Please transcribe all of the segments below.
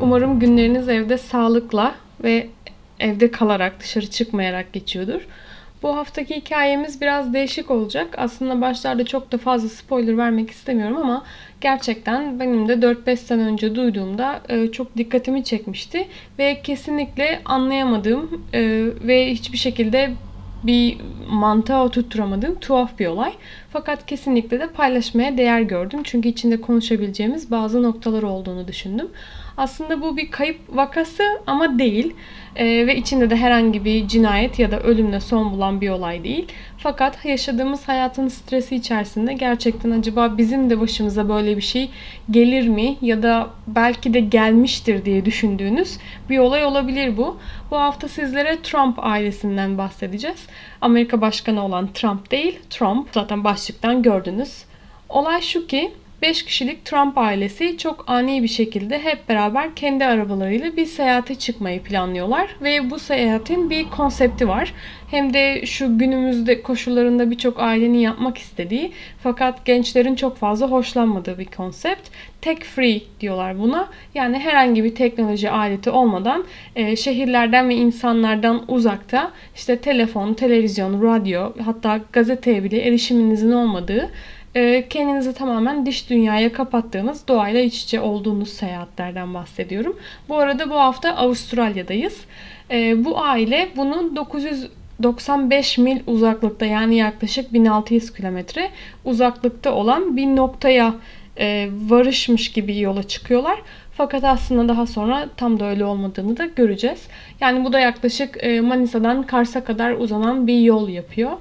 Umarım günleriniz evde sağlıkla ve evde kalarak, dışarı çıkmayarak geçiyordur. Bu haftaki hikayemiz biraz değişik olacak. Aslında başlarda çok da fazla spoiler vermek istemiyorum ama gerçekten benim de 4-5 sene önce duyduğumda e, çok dikkatimi çekmişti ve kesinlikle anlayamadığım e, ve hiçbir şekilde bir mantığa oturtturamadığım tuhaf bir olay. Fakat kesinlikle de paylaşmaya değer gördüm. Çünkü içinde konuşabileceğimiz bazı noktalar olduğunu düşündüm. Aslında bu bir kayıp vakası ama değil. Ee, ve içinde de herhangi bir cinayet ya da ölümle son bulan bir olay değil. Fakat yaşadığımız hayatın stresi içerisinde gerçekten acaba bizim de başımıza böyle bir şey gelir mi ya da belki de gelmiştir diye düşündüğünüz bir olay olabilir bu. Bu hafta sizlere Trump ailesinden bahsedeceğiz. Amerika Başkanı olan Trump değil, Trump. Zaten başlıktan gördünüz. Olay şu ki 5 kişilik Trump ailesi çok ani bir şekilde hep beraber kendi arabalarıyla bir seyahate çıkmayı planlıyorlar ve bu seyahatin bir konsepti var. Hem de şu günümüzde koşullarında birçok ailenin yapmak istediği fakat gençlerin çok fazla hoşlanmadığı bir konsept. Tech free diyorlar buna. Yani herhangi bir teknoloji aleti olmadan e, şehirlerden ve insanlardan uzakta işte telefon, televizyon, radyo hatta gazeteye bile erişiminizin olmadığı kendinizi tamamen dış dünyaya kapattığınız, doğayla iç içe olduğunuz seyahatlerden bahsediyorum. Bu arada bu hafta Avustralya'dayız. Ee, bu aile bunun 995 mil uzaklıkta yani yaklaşık 1600 kilometre uzaklıkta olan bir noktaya e, varışmış gibi yola çıkıyorlar. Fakat aslında daha sonra tam da öyle olmadığını da göreceğiz. Yani bu da yaklaşık e, Manisa'dan Kars'a kadar uzanan bir yol yapıyor.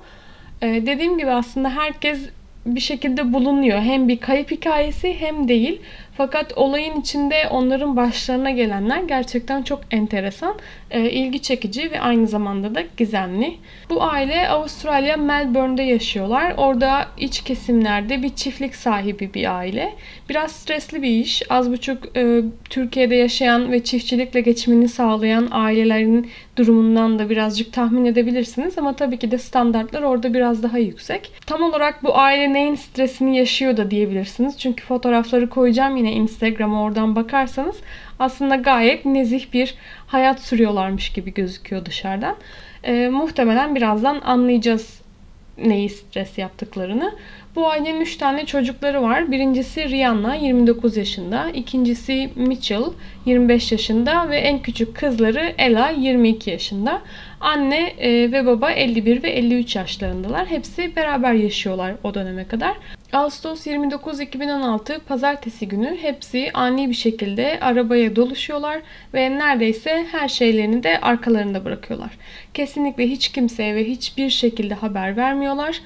E, dediğim gibi aslında herkes bir şekilde bulunuyor. Hem bir kayıp hikayesi hem değil. Fakat olayın içinde onların başlarına gelenler gerçekten çok enteresan, e, ilgi çekici ve aynı zamanda da gizemli. Bu aile Avustralya Melbourne'de yaşıyorlar. Orada iç kesimlerde bir çiftlik sahibi bir aile. Biraz stresli bir iş. Az buçuk e, Türkiye'de yaşayan ve çiftçilikle geçimini sağlayan ailelerin durumundan da birazcık tahmin edebilirsiniz ama tabii ki de standartlar orada biraz daha yüksek. Tam olarak bu aile neyin stresini yaşıyor da diyebilirsiniz. Çünkü fotoğrafları koyacağım yine Instagram'a oradan bakarsanız aslında gayet nezih bir hayat sürüyorlarmış gibi gözüküyor dışarıdan. Ee, muhtemelen birazdan anlayacağız neyi stres yaptıklarını. Bu ailenin 3 tane çocukları var. Birincisi Rihanna 29 yaşında, ikincisi Mitchell 25 yaşında ve en küçük kızları Ella 22 yaşında. Anne e, ve baba 51 ve 53 yaşlarındalar. Hepsi beraber yaşıyorlar o döneme kadar. Ağustos 29 2016 pazartesi günü hepsi ani bir şekilde arabaya doluşuyorlar ve neredeyse her şeylerini de arkalarında bırakıyorlar. Kesinlikle hiç kimseye ve hiçbir şekilde haber vermiyorlar.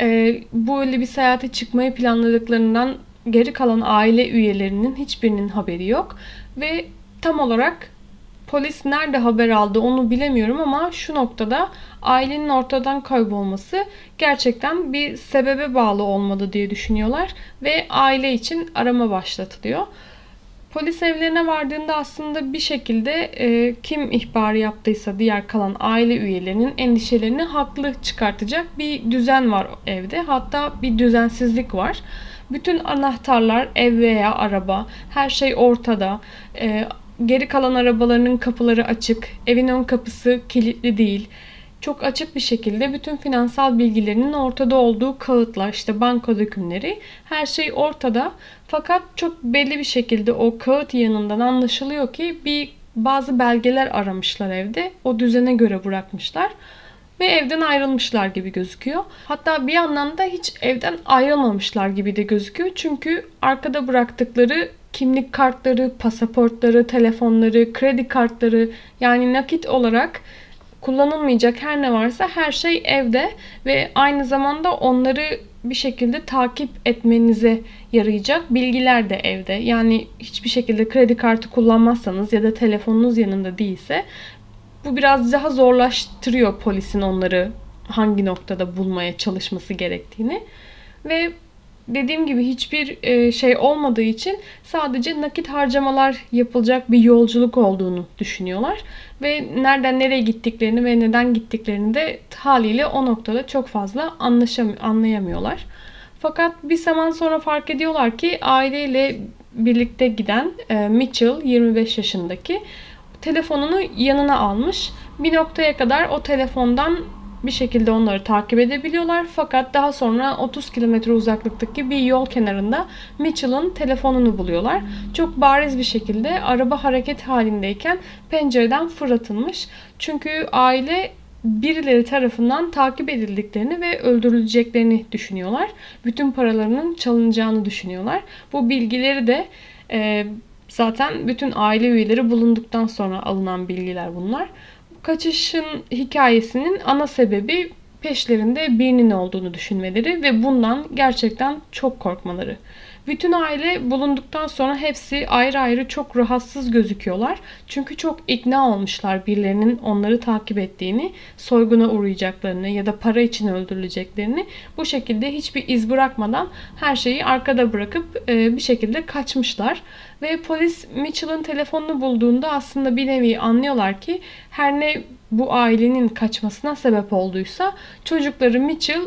Ee, böyle bir seyahate çıkmayı planladıklarından geri kalan aile üyelerinin hiçbirinin haberi yok ve tam olarak Polis nerede haber aldı onu bilemiyorum ama şu noktada ailenin ortadan kaybolması gerçekten bir sebebe bağlı olmalı diye düşünüyorlar ve aile için arama başlatılıyor. Polis evlerine vardığında aslında bir şekilde e, kim ihbar yaptıysa diğer kalan aile üyelerinin endişelerini haklı çıkartacak bir düzen var evde. Hatta bir düzensizlik var. Bütün anahtarlar ev veya araba her şey ortada. E, Geri kalan arabalarının kapıları açık, evin ön kapısı kilitli değil. Çok açık bir şekilde bütün finansal bilgilerinin ortada olduğu kağıtlar, işte banka dökümleri, her şey ortada. Fakat çok belli bir şekilde o kağıt yanından anlaşılıyor ki bir bazı belgeler aramışlar evde. O düzene göre bırakmışlar ve evden ayrılmışlar gibi gözüküyor. Hatta bir yandan da hiç evden ayrılmamışlar gibi de gözüküyor. Çünkü arkada bıraktıkları kimlik kartları, pasaportları, telefonları, kredi kartları yani nakit olarak kullanılmayacak her ne varsa her şey evde ve aynı zamanda onları bir şekilde takip etmenize yarayacak bilgiler de evde. Yani hiçbir şekilde kredi kartı kullanmazsanız ya da telefonunuz yanında değilse bu biraz daha zorlaştırıyor polisin onları hangi noktada bulmaya çalışması gerektiğini. Ve dediğim gibi hiçbir e, şey olmadığı için sadece nakit harcamalar yapılacak bir yolculuk olduğunu düşünüyorlar. Ve nereden nereye gittiklerini ve neden gittiklerini de haliyle o noktada çok fazla anlaşam anlayamıyorlar. Fakat bir zaman sonra fark ediyorlar ki aileyle birlikte giden e, Mitchell 25 yaşındaki telefonunu yanına almış. Bir noktaya kadar o telefondan bir şekilde onları takip edebiliyorlar. Fakat daha sonra 30 kilometre uzaklıktaki bir yol kenarında Mitchell'ın telefonunu buluyorlar. Çok bariz bir şekilde araba hareket halindeyken pencereden fırlatılmış. Çünkü aile birileri tarafından takip edildiklerini ve öldürüleceklerini düşünüyorlar. Bütün paralarının çalınacağını düşünüyorlar. Bu bilgileri de e, zaten bütün aile üyeleri bulunduktan sonra alınan bilgiler bunlar. Kaçışın hikayesinin ana sebebi peşlerinde birinin olduğunu düşünmeleri ve bundan gerçekten çok korkmaları. Bütün aile bulunduktan sonra hepsi ayrı ayrı çok rahatsız gözüküyorlar. Çünkü çok ikna olmuşlar birilerinin onları takip ettiğini, soyguna uğrayacaklarını ya da para için öldürüleceklerini. Bu şekilde hiçbir iz bırakmadan her şeyi arkada bırakıp e, bir şekilde kaçmışlar. Ve polis Mitchell'ın telefonunu bulduğunda aslında bir nevi anlıyorlar ki her ne bu ailenin kaçmasına sebep olduysa çocukları Mitchell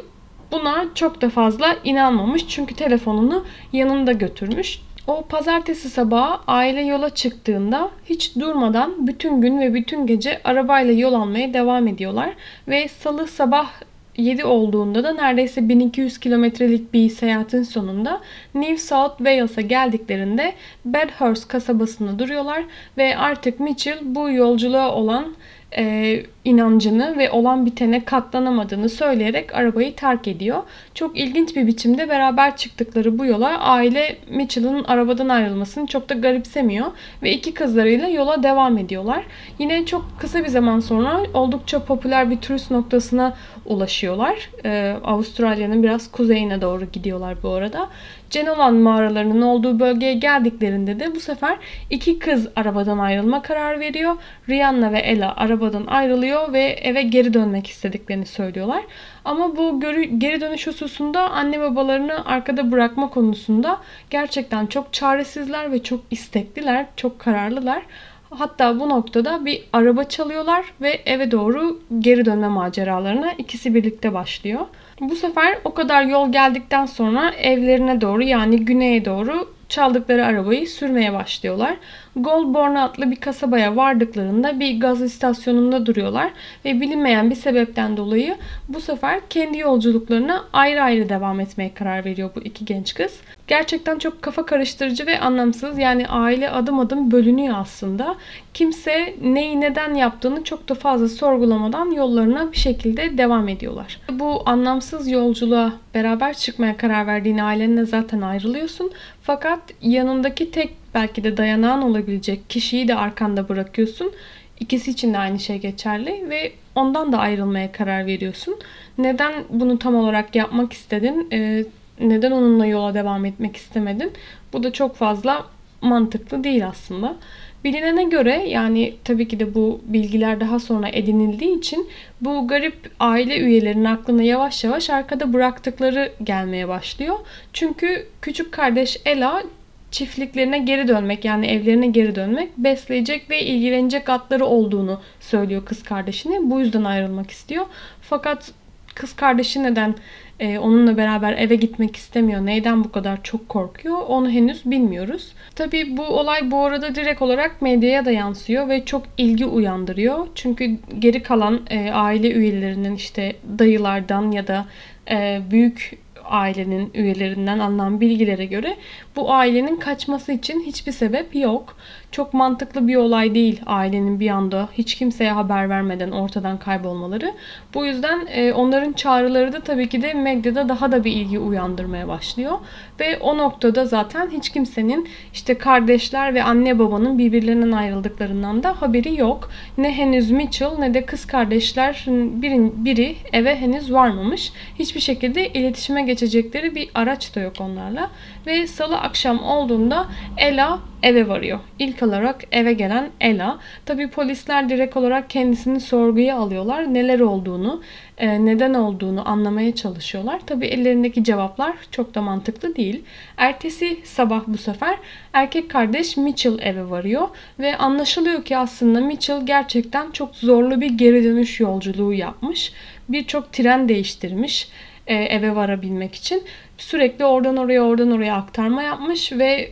buna çok da fazla inanmamış çünkü telefonunu yanında götürmüş. O pazartesi sabahı aile yola çıktığında hiç durmadan bütün gün ve bütün gece arabayla yol almaya devam ediyorlar. Ve salı sabah 7 olduğunda da neredeyse 1200 kilometrelik bir seyahatin sonunda New South Wales'a geldiklerinde Bedhurst kasabasında duruyorlar ve artık Mitchell bu yolculuğa olan e, inancını ve olan bitene katlanamadığını söyleyerek arabayı terk ediyor. Çok ilginç bir biçimde beraber çıktıkları bu yola aile Mitchell'ın arabadan ayrılmasını çok da garipsemiyor ve iki kızlarıyla yola devam ediyorlar. Yine çok kısa bir zaman sonra oldukça popüler bir turist noktasına ulaşıyorlar. Ee, Avustralya'nın biraz kuzeyine doğru gidiyorlar bu arada. Cenolan mağaralarının olduğu bölgeye geldiklerinde de bu sefer iki kız arabadan ayrılma karar veriyor. Rihanna ve Ella arabadan ayrılıyor ve eve geri dönmek istediklerini söylüyorlar. Ama bu geri dönüş hususunda anne babalarını arkada bırakma konusunda gerçekten çok çaresizler ve çok istekliler, çok kararlılar. Hatta bu noktada bir araba çalıyorlar ve eve doğru geri dönme maceralarına ikisi birlikte başlıyor. Bu sefer o kadar yol geldikten sonra evlerine doğru yani güneye doğru çaldıkları arabayı sürmeye başlıyorlar. Goldborn adlı bir kasabaya vardıklarında bir gaz istasyonunda duruyorlar ve bilinmeyen bir sebepten dolayı bu sefer kendi yolculuklarına ayrı ayrı devam etmeye karar veriyor bu iki genç kız. Gerçekten çok kafa karıştırıcı ve anlamsız. Yani aile adım adım bölünüyor aslında. Kimse neyi neden yaptığını çok da fazla sorgulamadan yollarına bir şekilde devam ediyorlar. Bu anlamsız yolculuğa beraber çıkmaya karar verdiğin ailenle zaten ayrılıyorsun. Fakat yanındaki tek belki de dayanağın olabilecek kişiyi de arkanda bırakıyorsun. İkisi için de aynı şey geçerli ve ondan da ayrılmaya karar veriyorsun. Neden bunu tam olarak yapmak istedin? Ee, neden onunla yola devam etmek istemedin? Bu da çok fazla mantıklı değil aslında. Bilinene göre yani tabii ki de bu bilgiler daha sonra edinildiği için bu garip aile üyelerinin aklına yavaş yavaş arkada bıraktıkları gelmeye başlıyor. Çünkü küçük kardeş Ela çiftliklerine geri dönmek yani evlerine geri dönmek besleyecek ve ilgilenecek atları olduğunu söylüyor kız kardeşine. Bu yüzden ayrılmak istiyor. Fakat kız kardeşi neden e, onunla beraber eve gitmek istemiyor, neyden bu kadar çok korkuyor onu henüz bilmiyoruz. Tabii bu olay bu arada direkt olarak medyaya da yansıyor ve çok ilgi uyandırıyor. Çünkü geri kalan e, aile üyelerinin işte dayılardan ya da e, büyük ailenin üyelerinden alınan bilgilere göre bu ailenin kaçması için hiçbir sebep yok. Çok mantıklı bir olay değil ailenin bir anda hiç kimseye haber vermeden ortadan kaybolmaları. Bu yüzden e, onların çağrıları da tabii ki de medyada daha da bir ilgi uyandırmaya başlıyor. Ve o noktada zaten hiç kimsenin işte kardeşler ve anne babanın birbirlerinden ayrıldıklarından da haberi yok. Ne henüz Mitchell ne de kız kardeşler birin, biri eve henüz varmamış. Hiçbir şekilde iletişime geçecekleri bir araç da yok onlarla. Ve salı akşam olduğunda Ella eve varıyor. İlk olarak eve gelen Ella. Tabi polisler direkt olarak kendisini sorguya alıyorlar. Neler olduğunu, e, neden olduğunu anlamaya çalışıyorlar. Tabi ellerindeki cevaplar çok da mantıklı değil. Ertesi sabah bu sefer erkek kardeş Mitchell eve varıyor. Ve anlaşılıyor ki aslında Mitchell gerçekten çok zorlu bir geri dönüş yolculuğu yapmış. Birçok tren değiştirmiş e, eve varabilmek için. Sürekli oradan oraya oradan oraya aktarma yapmış ve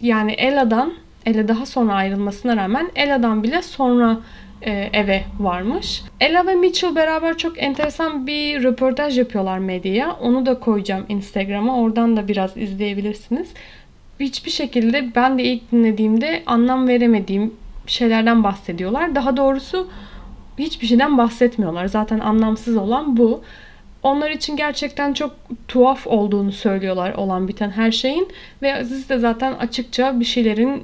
yani Ela'dan, Ela daha sonra ayrılmasına rağmen Ela'dan bile sonra e, eve varmış. Ella ve Mitchell beraber çok enteresan bir röportaj yapıyorlar medyaya. Onu da koyacağım Instagram'a. Oradan da biraz izleyebilirsiniz. Hiçbir şekilde ben de ilk dinlediğimde anlam veremediğim şeylerden bahsediyorlar. Daha doğrusu hiçbir şeyden bahsetmiyorlar. Zaten anlamsız olan bu. Onlar için gerçekten çok tuhaf olduğunu söylüyorlar olan biten her şeyin. Ve siz de zaten açıkça bir şeylerin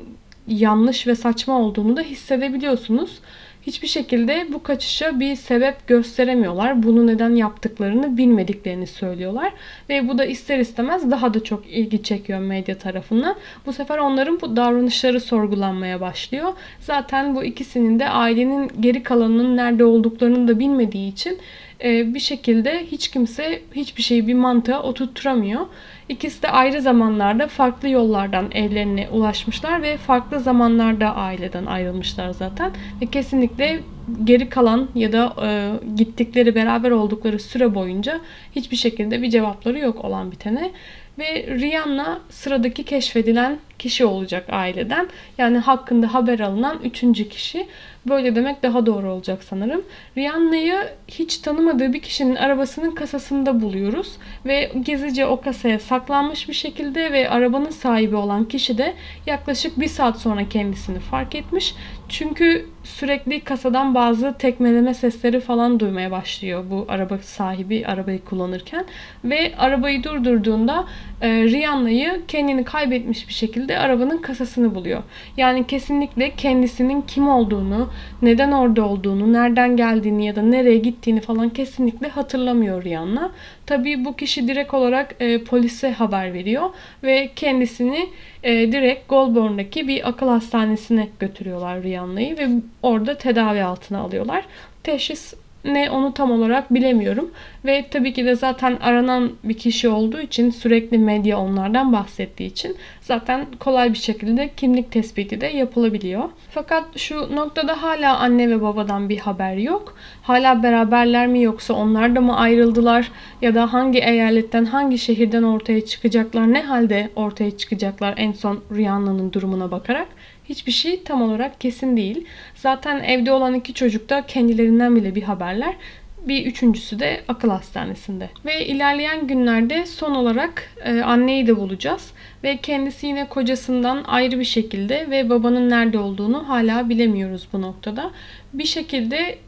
yanlış ve saçma olduğunu da hissedebiliyorsunuz hiçbir şekilde bu kaçışa bir sebep gösteremiyorlar. Bunu neden yaptıklarını bilmediklerini söylüyorlar. Ve bu da ister istemez daha da çok ilgi çekiyor medya tarafından. Bu sefer onların bu davranışları sorgulanmaya başlıyor. Zaten bu ikisinin de ailenin geri kalanının nerede olduklarını da bilmediği için bir şekilde hiç kimse hiçbir şeyi bir mantığa oturtturamıyor. İkisi de ayrı zamanlarda farklı yollardan evlerine ulaşmışlar ve farklı zamanlarda aileden ayrılmışlar zaten. Ve kesinlikle geri kalan ya da e, gittikleri beraber oldukları süre boyunca hiçbir şekilde bir cevapları yok olan bitene. Ve Rihanna sıradaki keşfedilen kişi olacak aileden. Yani hakkında haber alınan üçüncü kişi. Böyle demek daha doğru olacak sanırım. Rihanna'yı hiç tanımadığı bir kişinin arabasının kasasında buluyoruz. Ve gizlice o kasaya saklanmış bir şekilde ve arabanın sahibi olan kişi de yaklaşık bir saat sonra kendisini fark etmiş. Çünkü sürekli kasadan bazı tekmeleme sesleri falan duymaya başlıyor bu araba sahibi arabayı kullanırken. Ve arabayı durdurduğunda e, Rihanna'yı kendini kaybetmiş bir şekilde arabanın kasasını buluyor. Yani kesinlikle kendisinin kim olduğunu, neden orada olduğunu, nereden geldiğini ya da nereye gittiğini falan kesinlikle hatırlamıyor Rihanna. Tabii bu kişi direkt olarak e, polise haber veriyor ve kendisini e, direkt Goulburn'daki bir akıl hastanesine götürüyorlar Rihanna'yı ve orada tedavi altına alıyorlar. Teşhis ne onu tam olarak bilemiyorum. Ve tabii ki de zaten aranan bir kişi olduğu için sürekli medya onlardan bahsettiği için zaten kolay bir şekilde kimlik tespiti de yapılabiliyor. Fakat şu noktada hala anne ve babadan bir haber yok. Hala beraberler mi yoksa onlar da mı ayrıldılar ya da hangi eyaletten hangi şehirden ortaya çıkacaklar ne halde ortaya çıkacaklar en son Rihanna'nın durumuna bakarak hiçbir şey tam olarak kesin değil. Zaten evde olan iki çocuk da kendilerinden bile bir haberler. Bir üçüncüsü de akıl hastanesinde. Ve ilerleyen günlerde son olarak e, anneyi de bulacağız. Ve kendisi yine kocasından ayrı bir şekilde ve babanın nerede olduğunu hala bilemiyoruz bu noktada. Bir şekilde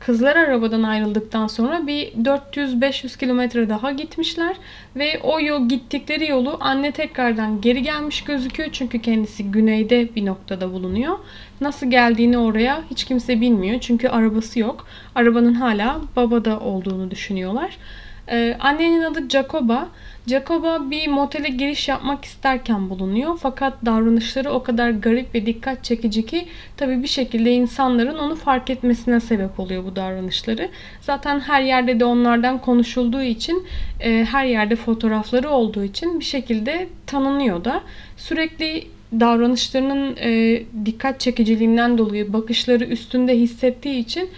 Kızlar arabadan ayrıldıktan sonra bir 400-500 kilometre daha gitmişler ve o yol gittikleri yolu anne tekrardan geri gelmiş gözüküyor çünkü kendisi güneyde bir noktada bulunuyor. Nasıl geldiğini oraya hiç kimse bilmiyor çünkü arabası yok. Arabanın hala babada olduğunu düşünüyorlar. Ee, annenin adı Jacoba. Jacoba bir motele giriş yapmak isterken bulunuyor. Fakat davranışları o kadar garip ve dikkat çekici ki tabi bir şekilde insanların onu fark etmesine sebep oluyor bu davranışları. Zaten her yerde de onlardan konuşulduğu için, e, her yerde fotoğrafları olduğu için bir şekilde tanınıyor da. Sürekli davranışlarının e, dikkat çekiciliğinden dolayı bakışları üstünde hissettiği için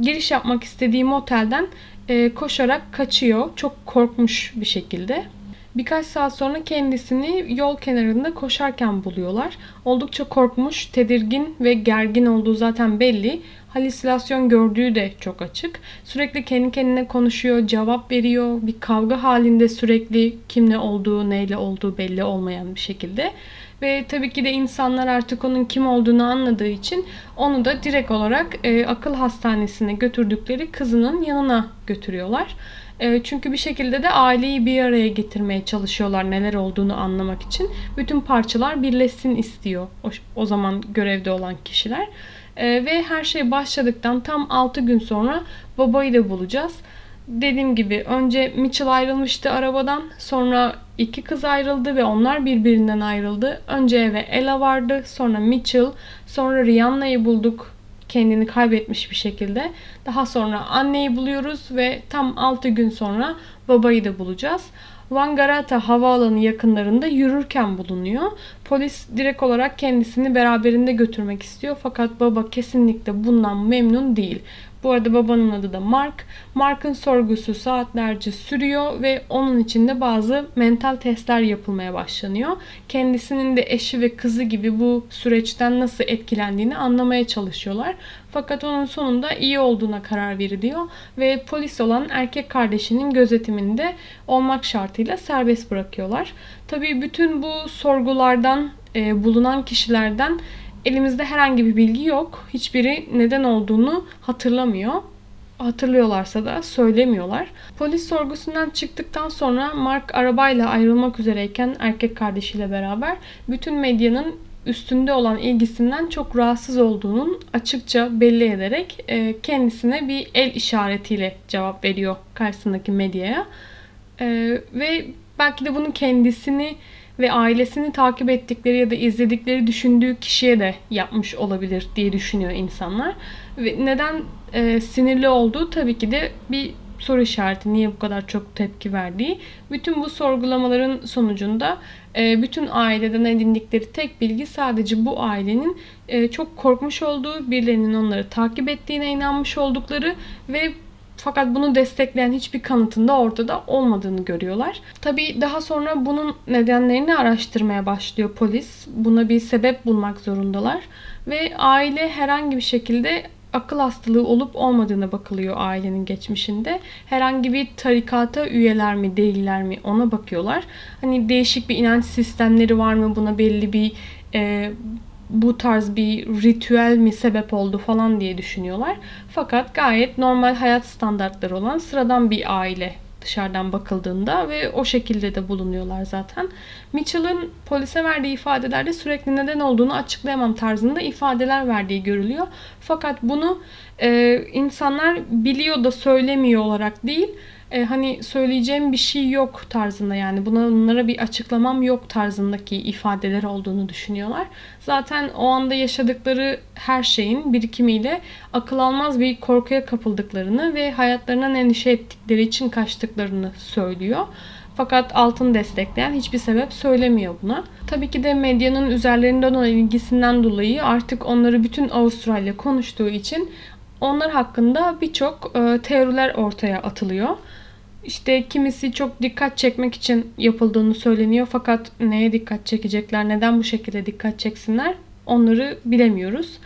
giriş yapmak istediği motelden e, koşarak kaçıyor. Çok korkmuş bir şekilde. Birkaç saat sonra kendisini yol kenarında koşarken buluyorlar. Oldukça korkmuş, tedirgin ve gergin olduğu zaten belli. Halüsinasyon gördüğü de çok açık. Sürekli kendi kendine konuşuyor, cevap veriyor. Bir kavga halinde sürekli kimle olduğu, neyle olduğu belli olmayan bir şekilde. Ve tabii ki de insanlar artık onun kim olduğunu anladığı için onu da direkt olarak e, akıl hastanesine götürdükleri kızının yanına götürüyorlar. E, çünkü bir şekilde de aileyi bir araya getirmeye çalışıyorlar neler olduğunu anlamak için. Bütün parçalar birleşsin istiyor o, o zaman görevde olan kişiler. E, ve her şey başladıktan tam 6 gün sonra babayı da bulacağız dediğim gibi önce Mitchell ayrılmıştı arabadan. Sonra iki kız ayrıldı ve onlar birbirinden ayrıldı. Önce eve Ella vardı. Sonra Mitchell. Sonra Rihanna'yı bulduk. Kendini kaybetmiş bir şekilde. Daha sonra anneyi buluyoruz ve tam 6 gün sonra babayı da bulacağız. Vangarata havaalanı yakınlarında yürürken bulunuyor. Polis direkt olarak kendisini beraberinde götürmek istiyor fakat baba kesinlikle bundan memnun değil. Bu arada babanın adı da Mark. Mark'ın sorgusu saatlerce sürüyor ve onun içinde bazı mental testler yapılmaya başlanıyor. Kendisinin de eşi ve kızı gibi bu süreçten nasıl etkilendiğini anlamaya çalışıyorlar. Fakat onun sonunda iyi olduğuna karar veriliyor ve polis olan erkek kardeşinin gözetiminde olmak şartıyla serbest bırakıyorlar. Tabii bütün bu sorgulardan e, bulunan kişilerden elimizde herhangi bir bilgi yok. Hiçbiri neden olduğunu hatırlamıyor. Hatırlıyorlarsa da söylemiyorlar. Polis sorgusundan çıktıktan sonra Mark arabayla ayrılmak üzereyken erkek kardeşiyle beraber bütün medyanın üstünde olan ilgisinden çok rahatsız olduğunun açıkça belli ederek e, kendisine bir el işaretiyle cevap veriyor karşısındaki medyaya. E, ve belki de bunu kendisini ve ailesini takip ettikleri ya da izledikleri düşündüğü kişiye de yapmış olabilir diye düşünüyor insanlar. Ve neden e, sinirli olduğu tabii ki de bir soru işareti. Niye bu kadar çok tepki verdiği. Bütün bu sorgulamaların sonucunda e, bütün aileden edindikleri tek bilgi sadece bu ailenin e, çok korkmuş olduğu, birilerinin onları takip ettiğine inanmış oldukları ve fakat bunu destekleyen hiçbir kanıtın da ortada olmadığını görüyorlar. Tabii daha sonra bunun nedenlerini araştırmaya başlıyor polis. Buna bir sebep bulmak zorundalar. Ve aile herhangi bir şekilde akıl hastalığı olup olmadığına bakılıyor ailenin geçmişinde. Herhangi bir tarikata üyeler mi değiller mi ona bakıyorlar. Hani değişik bir inanç sistemleri var mı buna belli bir e, bu tarz bir ritüel mi sebep oldu falan diye düşünüyorlar. Fakat gayet normal hayat standartları olan sıradan bir aile dışarıdan bakıldığında ve o şekilde de bulunuyorlar zaten. Mitchell'ın polise verdiği ifadelerde sürekli neden olduğunu açıklayamam tarzında ifadeler verdiği görülüyor. Fakat bunu e, insanlar biliyor da söylemiyor olarak değil, e, hani söyleyeceğim bir şey yok tarzında yani bunlara bir açıklamam yok tarzındaki ifadeler olduğunu düşünüyorlar. Zaten o anda yaşadıkları her şeyin birikimiyle akıl almaz bir korkuya kapıldıklarını ve hayatlarından endişe ettikleri için kaçtıklarını söylüyor. Fakat altın destekleyen hiçbir sebep söylemiyor buna. Tabii ki de medyanın üzerlerinden olan ilgisinden dolayı artık onları bütün Avustralya konuştuğu için onlar hakkında birçok e, teoriler ortaya atılıyor. İşte kimisi çok dikkat çekmek için yapıldığını söyleniyor fakat neye dikkat çekecekler, neden bu şekilde dikkat çeksinler onları bilemiyoruz.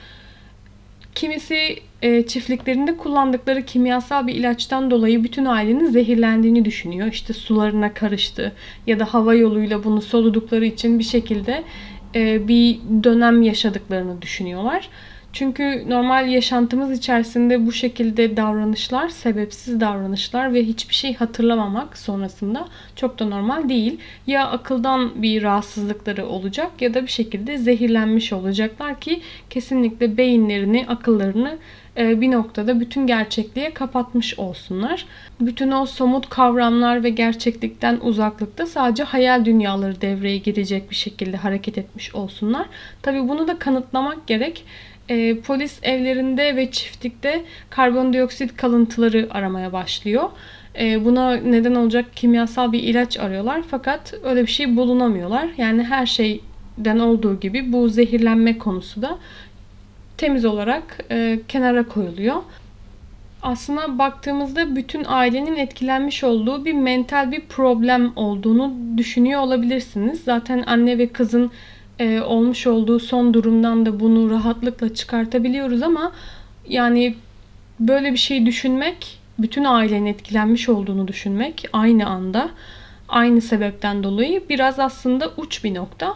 Kimisi e, çiftliklerinde kullandıkları kimyasal bir ilaçtan dolayı bütün ailenin zehirlendiğini düşünüyor. İşte sularına karıştı ya da hava yoluyla bunu soludukları için bir şekilde e, bir dönem yaşadıklarını düşünüyorlar. Çünkü normal yaşantımız içerisinde bu şekilde davranışlar, sebepsiz davranışlar ve hiçbir şey hatırlamamak sonrasında çok da normal değil. Ya akıldan bir rahatsızlıkları olacak ya da bir şekilde zehirlenmiş olacaklar ki kesinlikle beyinlerini, akıllarını e, bir noktada bütün gerçekliğe kapatmış olsunlar. Bütün o somut kavramlar ve gerçeklikten uzaklıkta sadece hayal dünyaları devreye girecek bir şekilde hareket etmiş olsunlar. Tabi bunu da kanıtlamak gerek e, polis evlerinde ve çiftlikte karbondioksit kalıntıları aramaya başlıyor. E, buna neden olacak kimyasal bir ilaç arıyorlar fakat öyle bir şey bulunamıyorlar. Yani her şeyden olduğu gibi bu zehirlenme konusu da temiz olarak e, kenara koyuluyor. Aslına baktığımızda bütün ailenin etkilenmiş olduğu bir mental bir problem olduğunu düşünüyor olabilirsiniz. Zaten anne ve kızın e, olmuş olduğu son durumdan da bunu rahatlıkla çıkartabiliyoruz ama yani böyle bir şey düşünmek, bütün ailenin etkilenmiş olduğunu düşünmek aynı anda, aynı sebepten dolayı biraz aslında uç bir nokta.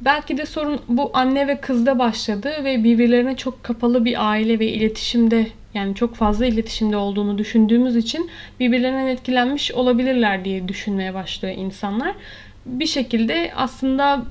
Belki de sorun bu anne ve kızda başladı ve birbirlerine çok kapalı bir aile ve iletişimde yani çok fazla iletişimde olduğunu düşündüğümüz için birbirlerinden etkilenmiş olabilirler diye düşünmeye başlıyor insanlar. Bir şekilde aslında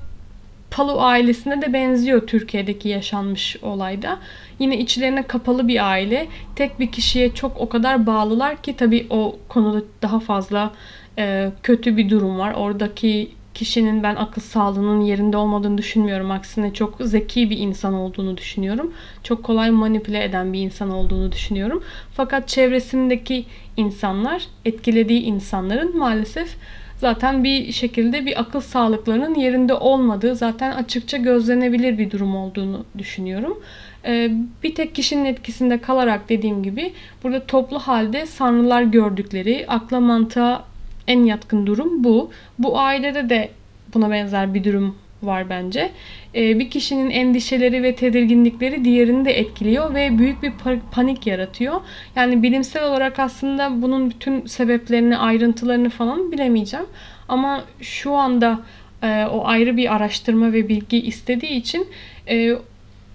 Palu ailesine de benziyor Türkiye'deki yaşanmış olayda. Yine içlerine kapalı bir aile. Tek bir kişiye çok o kadar bağlılar ki tabii o konuda daha fazla e, kötü bir durum var. Oradaki kişinin ben akıl sağlığının yerinde olmadığını düşünmüyorum. Aksine çok zeki bir insan olduğunu düşünüyorum. Çok kolay manipüle eden bir insan olduğunu düşünüyorum. Fakat çevresindeki insanlar, etkilediği insanların maalesef zaten bir şekilde bir akıl sağlıklarının yerinde olmadığı zaten açıkça gözlenebilir bir durum olduğunu düşünüyorum. e, bir tek kişinin etkisinde kalarak dediğim gibi burada toplu halde sanrılar gördükleri akla mantığa en yatkın durum bu. Bu ailede de buna benzer bir durum var bence. Ee, bir kişinin endişeleri ve tedirginlikleri diğerini de etkiliyor ve büyük bir panik yaratıyor. Yani bilimsel olarak aslında bunun bütün sebeplerini, ayrıntılarını falan bilemeyeceğim. Ama şu anda e, o ayrı bir araştırma ve bilgi istediği için e,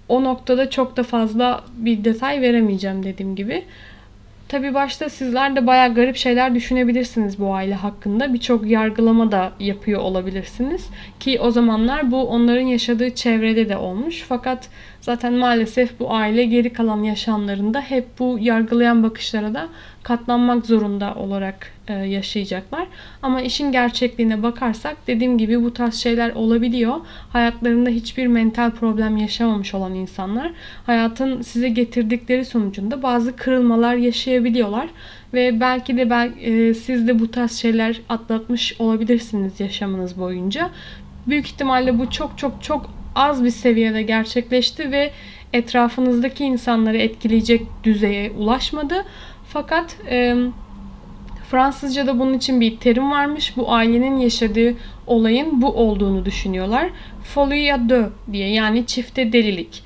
o noktada çok da fazla bir detay veremeyeceğim dediğim gibi. Tabi başta sizler de baya garip şeyler düşünebilirsiniz bu aile hakkında. Birçok yargılama da yapıyor olabilirsiniz. Ki o zamanlar bu onların yaşadığı çevrede de olmuş. Fakat zaten maalesef bu aile geri kalan yaşamlarında hep bu yargılayan bakışlara da katlanmak zorunda olarak e, yaşayacaklar. Ama işin gerçekliğine bakarsak dediğim gibi bu tarz şeyler olabiliyor. Hayatlarında hiçbir mental problem yaşamamış olan insanlar hayatın size getirdikleri sonucunda bazı kırılmalar yaşayabiliyorlar. Ve belki de bel, e, siz de bu tarz şeyler atlatmış olabilirsiniz yaşamınız boyunca. Büyük ihtimalle bu çok çok çok az bir seviyede gerçekleşti ve etrafınızdaki insanları etkileyecek düzeye ulaşmadı. Fakat e, Fransızca'da bunun için bir terim varmış. Bu ailenin yaşadığı olayın bu olduğunu düşünüyorlar. Folie à deux diye yani çifte delilik.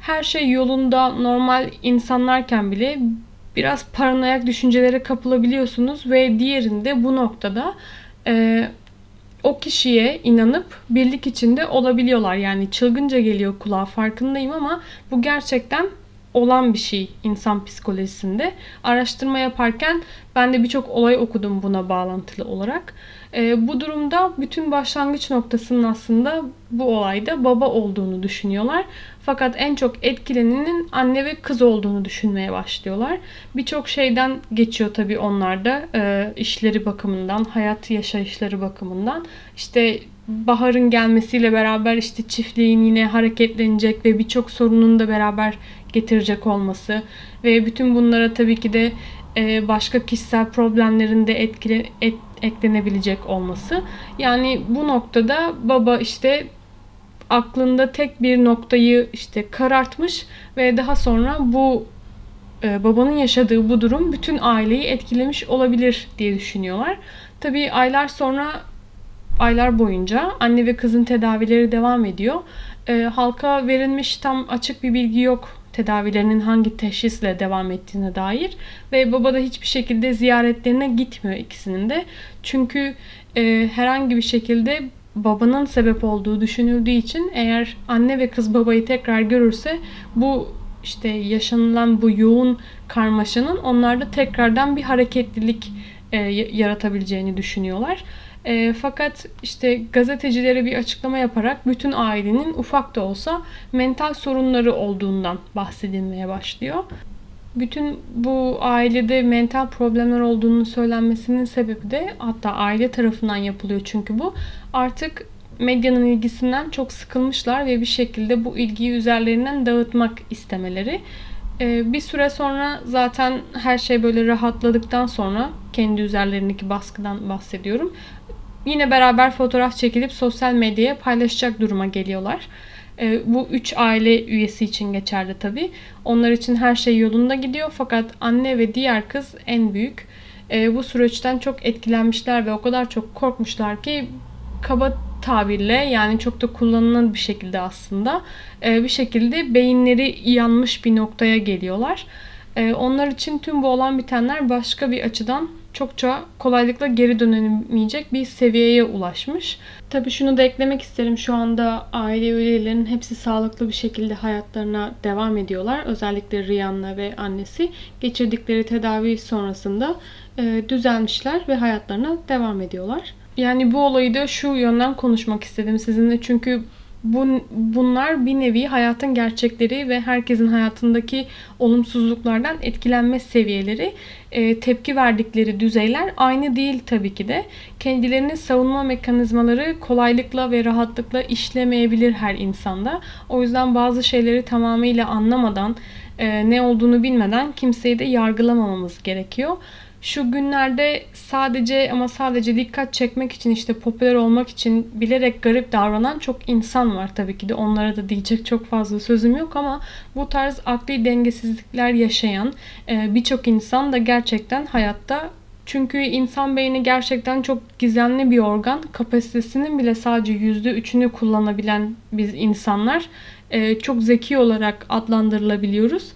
Her şey yolunda normal insanlarken bile biraz paranoyak düşüncelere kapılabiliyorsunuz ve diğerinde bu noktada e, o kişiye inanıp birlik içinde olabiliyorlar. Yani çılgınca geliyor kulağa farkındayım ama bu gerçekten olan bir şey insan psikolojisinde. Araştırma yaparken ben de birçok olay okudum buna bağlantılı olarak. E, bu durumda bütün başlangıç noktasının aslında bu olayda baba olduğunu düşünüyorlar. Fakat en çok etkilenenin anne ve kız olduğunu düşünmeye başlıyorlar. Birçok şeyden geçiyor tabii onlar da e, işleri bakımından, hayat yaşayışları bakımından. İşte baharın gelmesiyle beraber işte çiftliğin yine hareketlenecek ve birçok sorunun da beraber getirecek olması ve bütün bunlara tabii ki de e, başka kişisel problemlerin de etkile, et, eklenebilecek olması. Yani bu noktada baba işte aklında tek bir noktayı işte karartmış ve daha sonra bu e, babanın yaşadığı bu durum bütün aileyi etkilemiş olabilir diye düşünüyorlar. Tabii aylar sonra aylar boyunca anne ve kızın tedavileri devam ediyor. E, halka verilmiş tam açık bir bilgi yok tedavilerinin hangi teşhisle devam ettiğine dair ve baba da hiçbir şekilde ziyaretlerine gitmiyor ikisinin de. Çünkü e, herhangi bir şekilde babanın sebep olduğu düşünüldüğü için eğer anne ve kız babayı tekrar görürse bu işte yaşanılan bu yoğun karmaşanın onlarda tekrardan bir hareketlilik e, yaratabileceğini düşünüyorlar. E, fakat işte gazetecilere bir açıklama yaparak bütün ailenin ufak da olsa mental sorunları olduğundan bahsedilmeye başlıyor. Bütün bu ailede mental problemler olduğunu söylenmesinin sebebi de hatta aile tarafından yapılıyor çünkü bu. Artık medyanın ilgisinden çok sıkılmışlar ve bir şekilde bu ilgiyi üzerlerinden dağıtmak istemeleri. Ee, bir süre sonra zaten her şey böyle rahatladıktan sonra kendi üzerlerindeki baskıdan bahsediyorum. Yine beraber fotoğraf çekilip sosyal medyaya paylaşacak duruma geliyorlar. Ee, bu üç aile üyesi için geçerli tabi. Onlar için her şey yolunda gidiyor fakat anne ve diğer kız en büyük. Ee, bu süreçten çok etkilenmişler ve o kadar çok korkmuşlar ki kaba tabirle yani çok da kullanılan bir şekilde aslında e, bir şekilde beyinleri yanmış bir noktaya geliyorlar. E, onlar için tüm bu olan bitenler başka bir açıdan çokça kolaylıkla geri dönemeyecek bir seviyeye ulaşmış. Tabii şunu da eklemek isterim. Şu anda aile üyelerinin hepsi sağlıklı bir şekilde hayatlarına devam ediyorlar. Özellikle Rihanna ve annesi geçirdikleri tedavi sonrasında e, düzelmişler ve hayatlarına devam ediyorlar. Yani bu olayı da şu yönden konuşmak istedim sizinle. Çünkü bu, bunlar bir nevi hayatın gerçekleri ve herkesin hayatındaki olumsuzluklardan etkilenme seviyeleri, e, tepki verdikleri düzeyler aynı değil tabii ki de. Kendilerini savunma mekanizmaları kolaylıkla ve rahatlıkla işlemeyebilir her insanda. O yüzden bazı şeyleri tamamıyla anlamadan e, ne olduğunu bilmeden kimseyi de yargılamamamız gerekiyor. Şu günlerde sadece ama sadece dikkat çekmek için işte popüler olmak için bilerek garip davranan çok insan var tabii ki de. Onlara da diyecek çok fazla sözüm yok ama bu tarz akli dengesizlikler yaşayan e, birçok insan da gerçekten hayatta çünkü insan beyni gerçekten çok gizemli bir organ. Kapasitesinin bile sadece %3'ünü kullanabilen biz insanlar e, çok zeki olarak adlandırılabiliyoruz.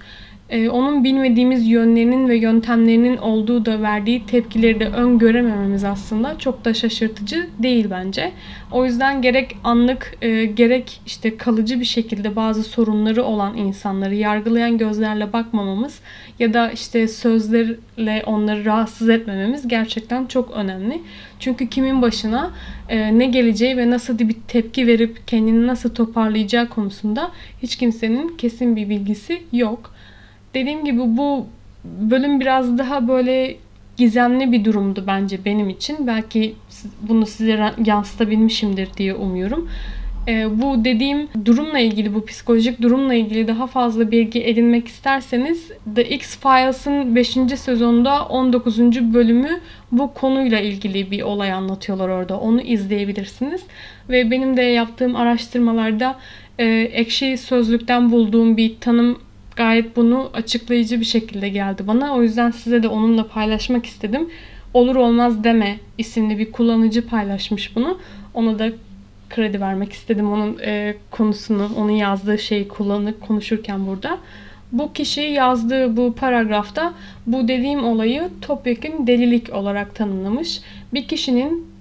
E, onun bilmediğimiz yönlerinin ve yöntemlerinin olduğu da verdiği tepkileri de öngöremememiz aslında çok da şaşırtıcı değil bence. O yüzden gerek anlık e, gerek işte kalıcı bir şekilde bazı sorunları olan insanları yargılayan gözlerle bakmamamız ya da işte sözlerle onları rahatsız etmememiz gerçekten çok önemli. Çünkü kimin başına e, ne geleceği ve nasıl bir tepki verip kendini nasıl toparlayacağı konusunda hiç kimsenin kesin bir bilgisi yok. Dediğim gibi bu bölüm biraz daha böyle gizemli bir durumdu bence benim için. Belki bunu size yansıtabilmişimdir diye umuyorum. E, bu dediğim durumla ilgili, bu psikolojik durumla ilgili daha fazla bilgi edinmek isterseniz The X-Files'ın 5. sezonunda 19. bölümü bu konuyla ilgili bir olay anlatıyorlar orada. Onu izleyebilirsiniz. Ve benim de yaptığım araştırmalarda e, ekşi sözlükten bulduğum bir tanım gayet bunu açıklayıcı bir şekilde geldi bana. O yüzden size de onunla paylaşmak istedim. Olur olmaz deme isimli bir kullanıcı paylaşmış bunu. Ona da kredi vermek istedim onun e, konusunu, onun yazdığı şeyi kullanıp konuşurken burada. Bu kişi yazdığı bu paragrafta bu dediğim olayı topyekun delilik olarak tanımlamış. Bir kişinin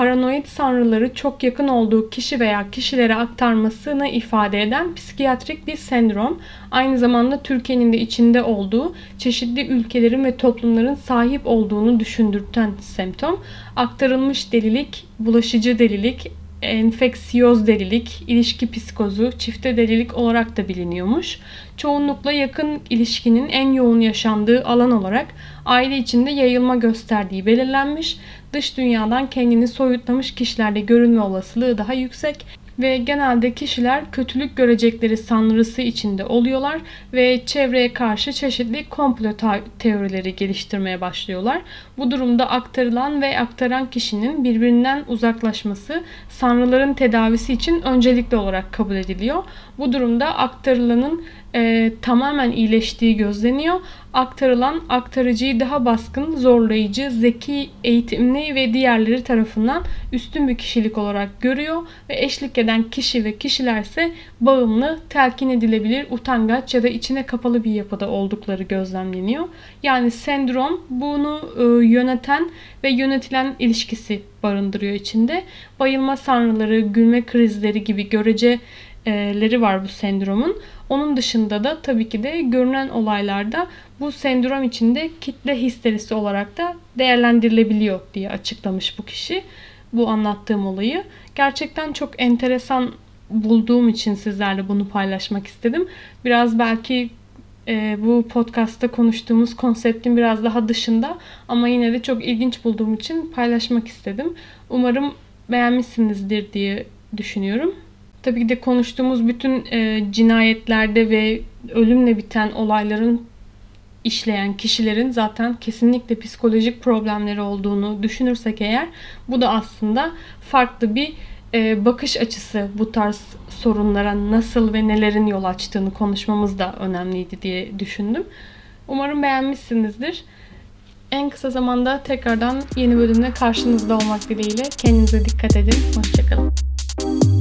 paranoid sanrıları çok yakın olduğu kişi veya kişilere aktarmasını ifade eden psikiyatrik bir sendrom. Aynı zamanda Türkiye'nin de içinde olduğu çeşitli ülkelerin ve toplumların sahip olduğunu düşündürten semptom. Aktarılmış delilik, bulaşıcı delilik, enfeksiyoz delilik, ilişki psikozu, çifte delilik olarak da biliniyormuş. Çoğunlukla yakın ilişkinin en yoğun yaşandığı alan olarak aile içinde yayılma gösterdiği belirlenmiş. Dış dünyadan kendini soyutlamış kişilerde görünme olasılığı daha yüksek ve genelde kişiler kötülük görecekleri sanrısı içinde oluyorlar ve çevreye karşı çeşitli komplo teorileri geliştirmeye başlıyorlar. Bu durumda aktarılan ve aktaran kişinin birbirinden uzaklaşması sanrıların tedavisi için öncelikli olarak kabul ediliyor. Bu durumda aktarılanın e, tamamen iyileştiği gözleniyor. Aktarılan aktarıcıyı daha baskın, zorlayıcı, zeki, eğitimli ve diğerleri tarafından üstün bir kişilik olarak görüyor ve eşlik eden kişi ve kişilerse bağımlı, telkin edilebilir, utangaç ya da içine kapalı bir yapıda oldukları gözlemleniyor. Yani sendrom bunu e, yöneten ve yönetilen ilişkisi barındırıyor içinde. Bayılma sanrıları, gülme krizleri gibi göreceleri var bu sendromun. Onun dışında da tabii ki de görünen olaylarda bu sendrom içinde kitle histerisi olarak da değerlendirilebiliyor diye açıklamış bu kişi bu anlattığım olayı. Gerçekten çok enteresan bulduğum için sizlerle bunu paylaşmak istedim. Biraz belki e, bu podcastta konuştuğumuz konseptin biraz daha dışında ama yine de çok ilginç bulduğum için paylaşmak istedim. Umarım beğenmişsinizdir diye düşünüyorum. Tabii ki de konuştuğumuz bütün e, cinayetlerde ve ölümle biten olayların işleyen kişilerin zaten kesinlikle psikolojik problemleri olduğunu düşünürsek eğer bu da aslında farklı bir e, bakış açısı bu tarz sorunlara nasıl ve nelerin yol açtığını konuşmamız da önemliydi diye düşündüm. Umarım beğenmişsinizdir. En kısa zamanda tekrardan yeni bölümle karşınızda olmak dileğiyle. Kendinize dikkat edin. Hoşçakalın.